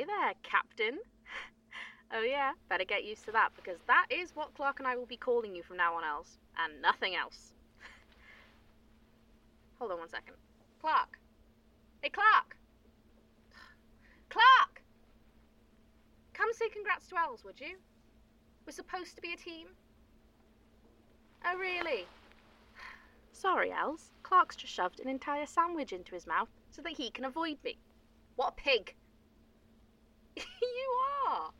Hey there, Captain. oh, yeah, better get used to that because that is what Clark and I will be calling you from now on else, and nothing else. Hold on one second. Clark! Hey, Clark! Clark! Come say congrats to Els, would you? We're supposed to be a team. Oh, really? Sorry, Els. Clark's just shoved an entire sandwich into his mouth so that he can avoid me. What a pig! you are.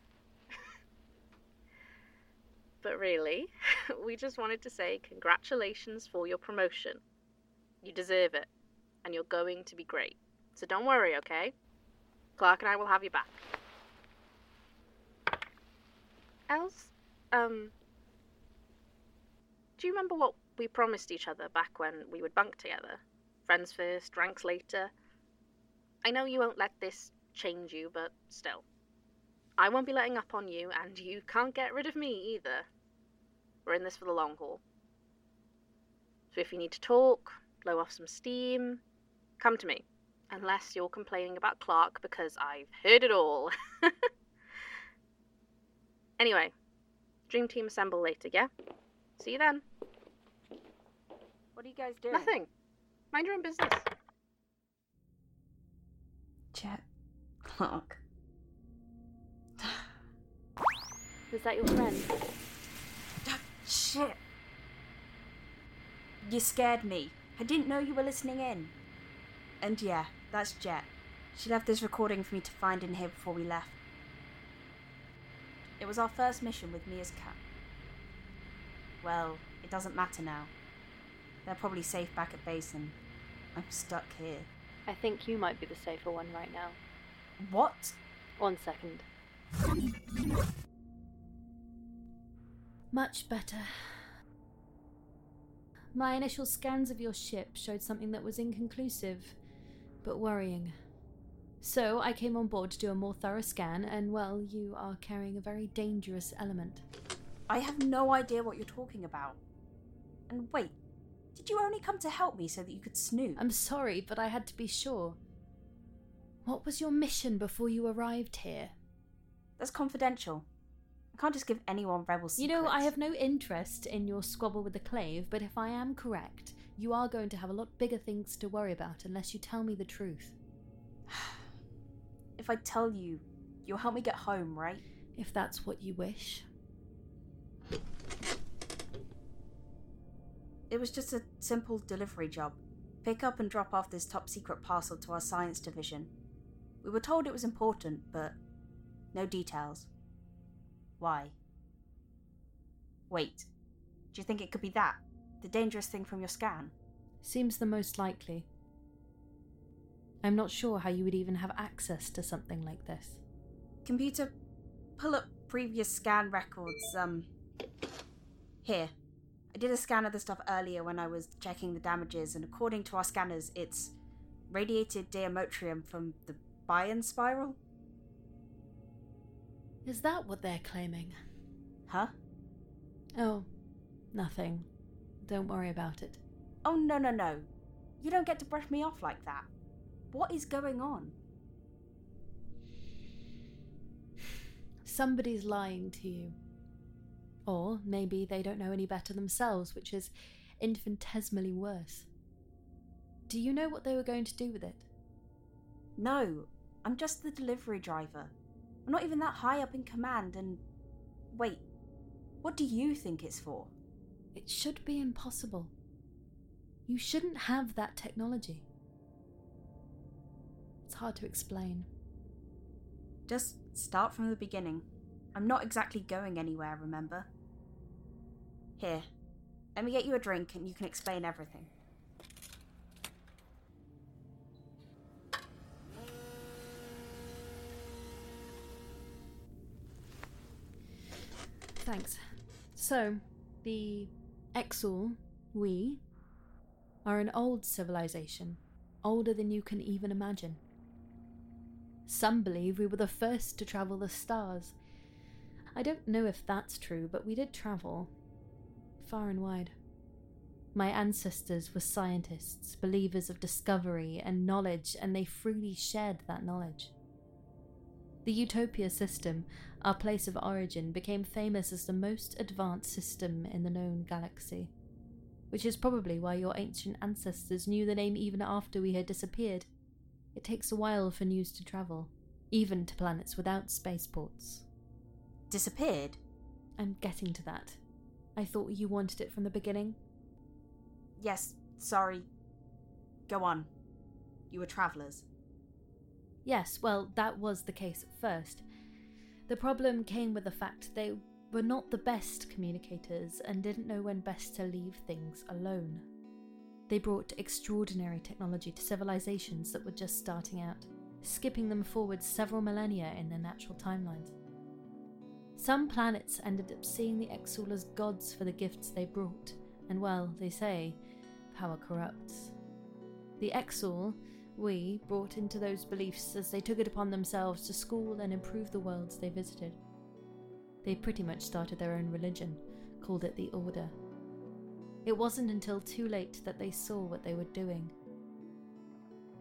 but really, we just wanted to say congratulations for your promotion. You deserve it, and you're going to be great. So don't worry, okay? Clark and I will have you back. Els, um, do you remember what we promised each other back when we would bunk together? Friends first, ranks later. I know you won't let this change you, but still. I won't be letting up on you, and you can't get rid of me either. We're in this for the long haul. So if you need to talk, blow off some steam, come to me. Unless you're complaining about Clark, because I've heard it all. anyway, Dream Team assemble later, yeah? See you then. What are you guys doing? Nothing. Mind your own business. Clark. Was that your friend? Oh, shit. You scared me. I didn't know you were listening in. And yeah, that's Jet. She left this recording for me to find in here before we left. It was our first mission with Mia's as Cap. Well, it doesn't matter now. They're probably safe back at base and I'm stuck here. I think you might be the safer one right now. What? One second. Much better. My initial scans of your ship showed something that was inconclusive, but worrying. So I came on board to do a more thorough scan, and well, you are carrying a very dangerous element. I have no idea what you're talking about. And wait, did you only come to help me so that you could snoop? I'm sorry, but I had to be sure. What was your mission before you arrived here? That's confidential. I can't just give anyone rebel You know, I have no interest in your squabble with the clave, but if I am correct, you are going to have a lot bigger things to worry about unless you tell me the truth. If I tell you, you'll help me get home, right? If that's what you wish. It was just a simple delivery job. Pick up and drop off this top secret parcel to our science division. We were told it was important, but no details. Why? Wait, do you think it could be that? The dangerous thing from your scan? Seems the most likely. I'm not sure how you would even have access to something like this. Computer, pull up previous scan records. Um, here. I did a scan of the stuff earlier when I was checking the damages, and according to our scanners, it's radiated diamotrium from the Bayan spiral? Is that what they're claiming? Huh? Oh, nothing. Don't worry about it. Oh, no, no, no. You don't get to brush me off like that. What is going on? Somebody's lying to you. Or maybe they don't know any better themselves, which is infinitesimally worse. Do you know what they were going to do with it? No. I'm just the delivery driver. I'm not even that high up in command, and. Wait, what do you think it's for? It should be impossible. You shouldn't have that technology. It's hard to explain. Just start from the beginning. I'm not exactly going anywhere, remember? Here, let me get you a drink and you can explain everything. Thanks. So, the Exul, we, are an old civilization, older than you can even imagine. Some believe we were the first to travel the stars. I don't know if that's true, but we did travel far and wide. My ancestors were scientists, believers of discovery and knowledge, and they freely shared that knowledge. The Utopia system, our place of origin, became famous as the most advanced system in the known galaxy, which is probably why your ancient ancestors knew the name even after we had disappeared. It takes a while for news to travel, even to planets without spaceports. Disappeared? I'm getting to that. I thought you wanted it from the beginning. Yes, sorry. Go on. You were travellers. Yes, well, that was the case at first. The problem came with the fact they were not the best communicators and didn't know when best to leave things alone. They brought extraordinary technology to civilizations that were just starting out, skipping them forward several millennia in their natural timelines. Some planets ended up seeing the Exul as gods for the gifts they brought, and well, they say, power corrupts. The Exul, we, brought into those beliefs as they took it upon themselves to school and improve the worlds they visited. They pretty much started their own religion, called it the Order. It wasn't until too late that they saw what they were doing.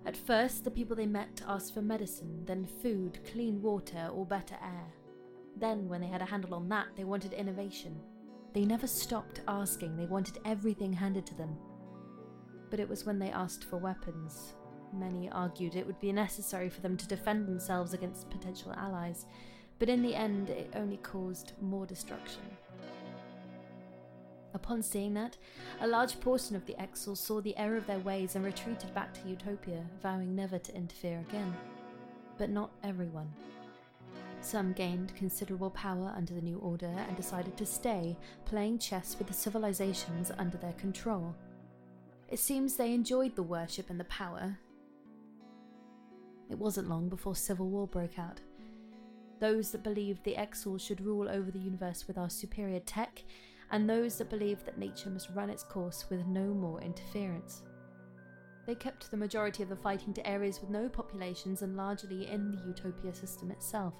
At first, the people they met asked for medicine, then food, clean water, or better air. Then, when they had a handle on that, they wanted innovation. They never stopped asking, they wanted everything handed to them. But it was when they asked for weapons. Many argued it would be necessary for them to defend themselves against potential allies, but in the end, it only caused more destruction. Upon seeing that, a large portion of the Exul saw the error of their ways and retreated back to Utopia, vowing never to interfere again. But not everyone. Some gained considerable power under the new order and decided to stay, playing chess with the civilizations under their control. It seems they enjoyed the worship and the power. It wasn't long before civil war broke out. Those that believed the Exul should rule over the universe with our superior tech, and those that believed that nature must run its course with no more interference. They kept the majority of the fighting to areas with no populations and largely in the Utopia system itself.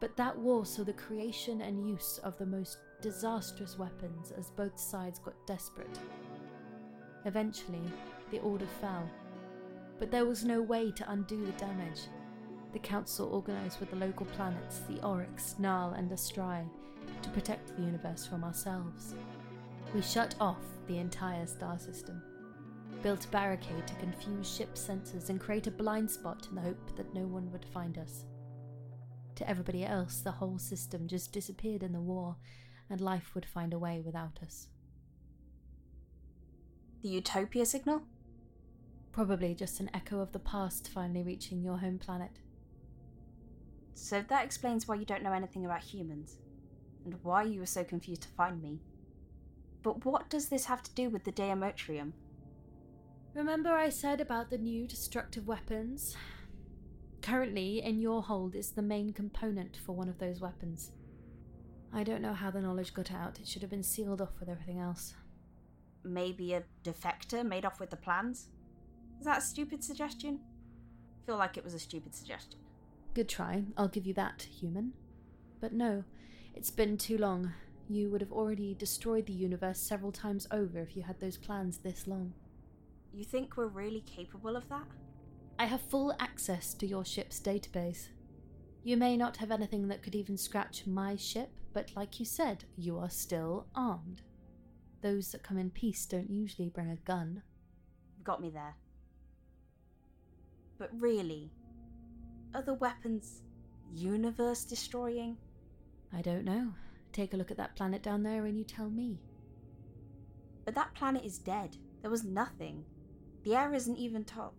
But that war saw the creation and use of the most disastrous weapons as both sides got desperate. Eventually, the order fell, but there was no way to undo the damage. The Council organised with the local planets, the Oryx, Nal, and Astrai, to protect the universe from ourselves. We shut off the entire star system, built a barricade to confuse ship sensors and create a blind spot in the hope that no one would find us. To everybody else, the whole system just disappeared in the war, and life would find a way without us. The Utopia signal? Probably just an echo of the past finally reaching your home planet. So that explains why you don't know anything about humans, and why you were so confused to find me. But what does this have to do with the Deomotrium? Remember I said about the new destructive weapons? Currently, in your hold is the main component for one of those weapons. I don't know how the knowledge got out. It should have been sealed off with everything else. Maybe a defector made off with the plans? Is that a stupid suggestion? I feel like it was a stupid suggestion. Good try, I'll give you that, human. But no, it's been too long. You would have already destroyed the universe several times over if you had those plans this long. You think we're really capable of that? I have full access to your ship's database. You may not have anything that could even scratch my ship, but like you said, you are still armed. Those that come in peace don't usually bring a gun. Got me there. But really, are the weapons universe destroying? I don't know. Take a look at that planet down there and you tell me. But that planet is dead. There was nothing. The air isn't even top.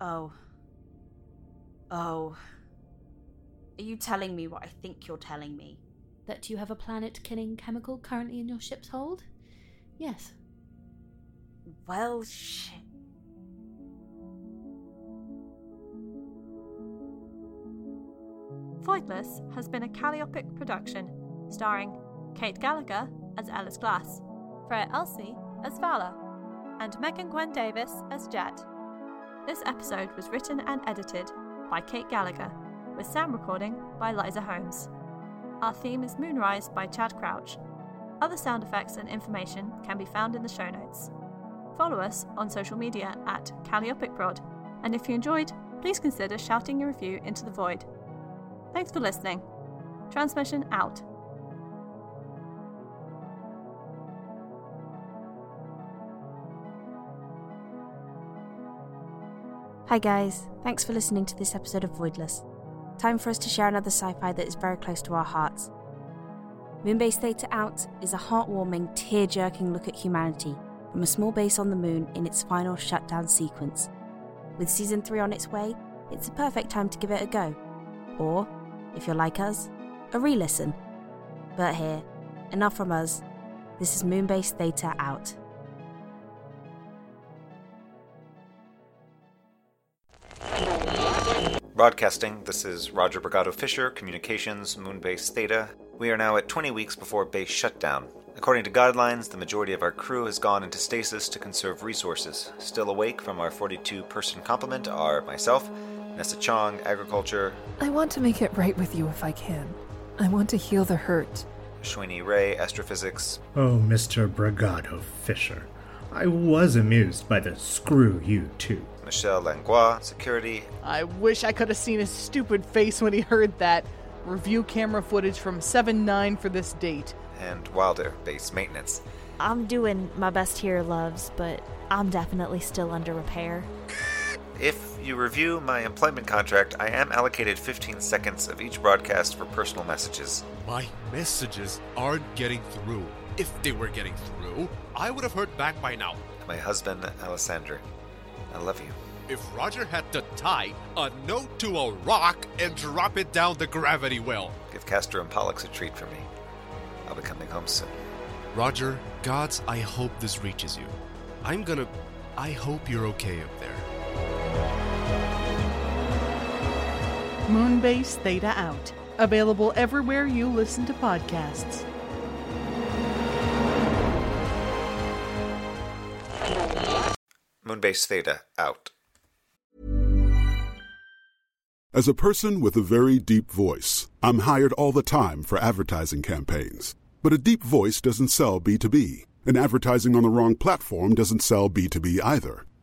Oh. Oh. Are you telling me what I think you're telling me? That you have a planet killing chemical currently in your ship's hold? Yes. Well, shit. Voidless has been a Calliopic production, starring Cait Gallagher as Elyss Glasse, Freyja Elsy as Valla, and Megan Gwen Davies as Jet. This episode was written and edited by Cait Gallagher, with sound recording by Liza Holmes. Our theme is Moonrise by Chad Crouch. Other sound effects and information can be found in the show notes. Follow us on social media at CalliopicProd, and if you enjoyed, please consider shouting your review into the void. Thanks for listening. Transmission out. Hi, guys. Thanks for listening to this episode of Voidless. Time for us to share another sci fi that is very close to our hearts. Moonbase Theta Out is a heartwarming, tear jerking look at humanity from a small base on the moon in its final shutdown sequence. With season 3 on its way, it's a perfect time to give it a go. Or, if you're like us, a re listen. But here, enough from us. This is Moonbase Theta Out. Broadcasting, this is Roger Brigado Fisher, Communications, Moonbase Theta. We are now at 20 weeks before base shutdown. According to guidelines, the majority of our crew has gone into stasis to conserve resources. Still awake from our 42 person complement are myself, Nessa Chong, Agriculture, I want to make it right with you if I can. I want to heal the hurt. Shwini Ray, Astrophysics, Oh, Mr. Brigado Fisher. I was amused by the screw you too. Michelle Langlois, Security, I wish I could have seen his stupid face when he heard that. Review camera footage from 7 9 for this date. and Wilder, Base Maintenance. I'm doing my best here, loves, but I'm definitely still under repair. If you review my employment contract, I am allocated 15 seconds of each broadcast for personal messages. My messages aren't getting through. If they were getting through, I would have heard back by now. My husband, Alessandra. I love you. If Roger had to tie a note to a rock and drop it down the gravity well. Give Castor and Pollux a treat for me. I'll be coming home soon. Roger, gods, I hope this reaches you. I'm gonna. I hope you're okay up there. Moonbase Theta Out. Available everywhere you listen to podcasts. Moonbase Theta, out. As a person with a very deep voice, I'm hired all the time for advertising campaigns. But a deep voice doesn't sell B2B, and advertising on the wrong platform doesn't sell B2B either.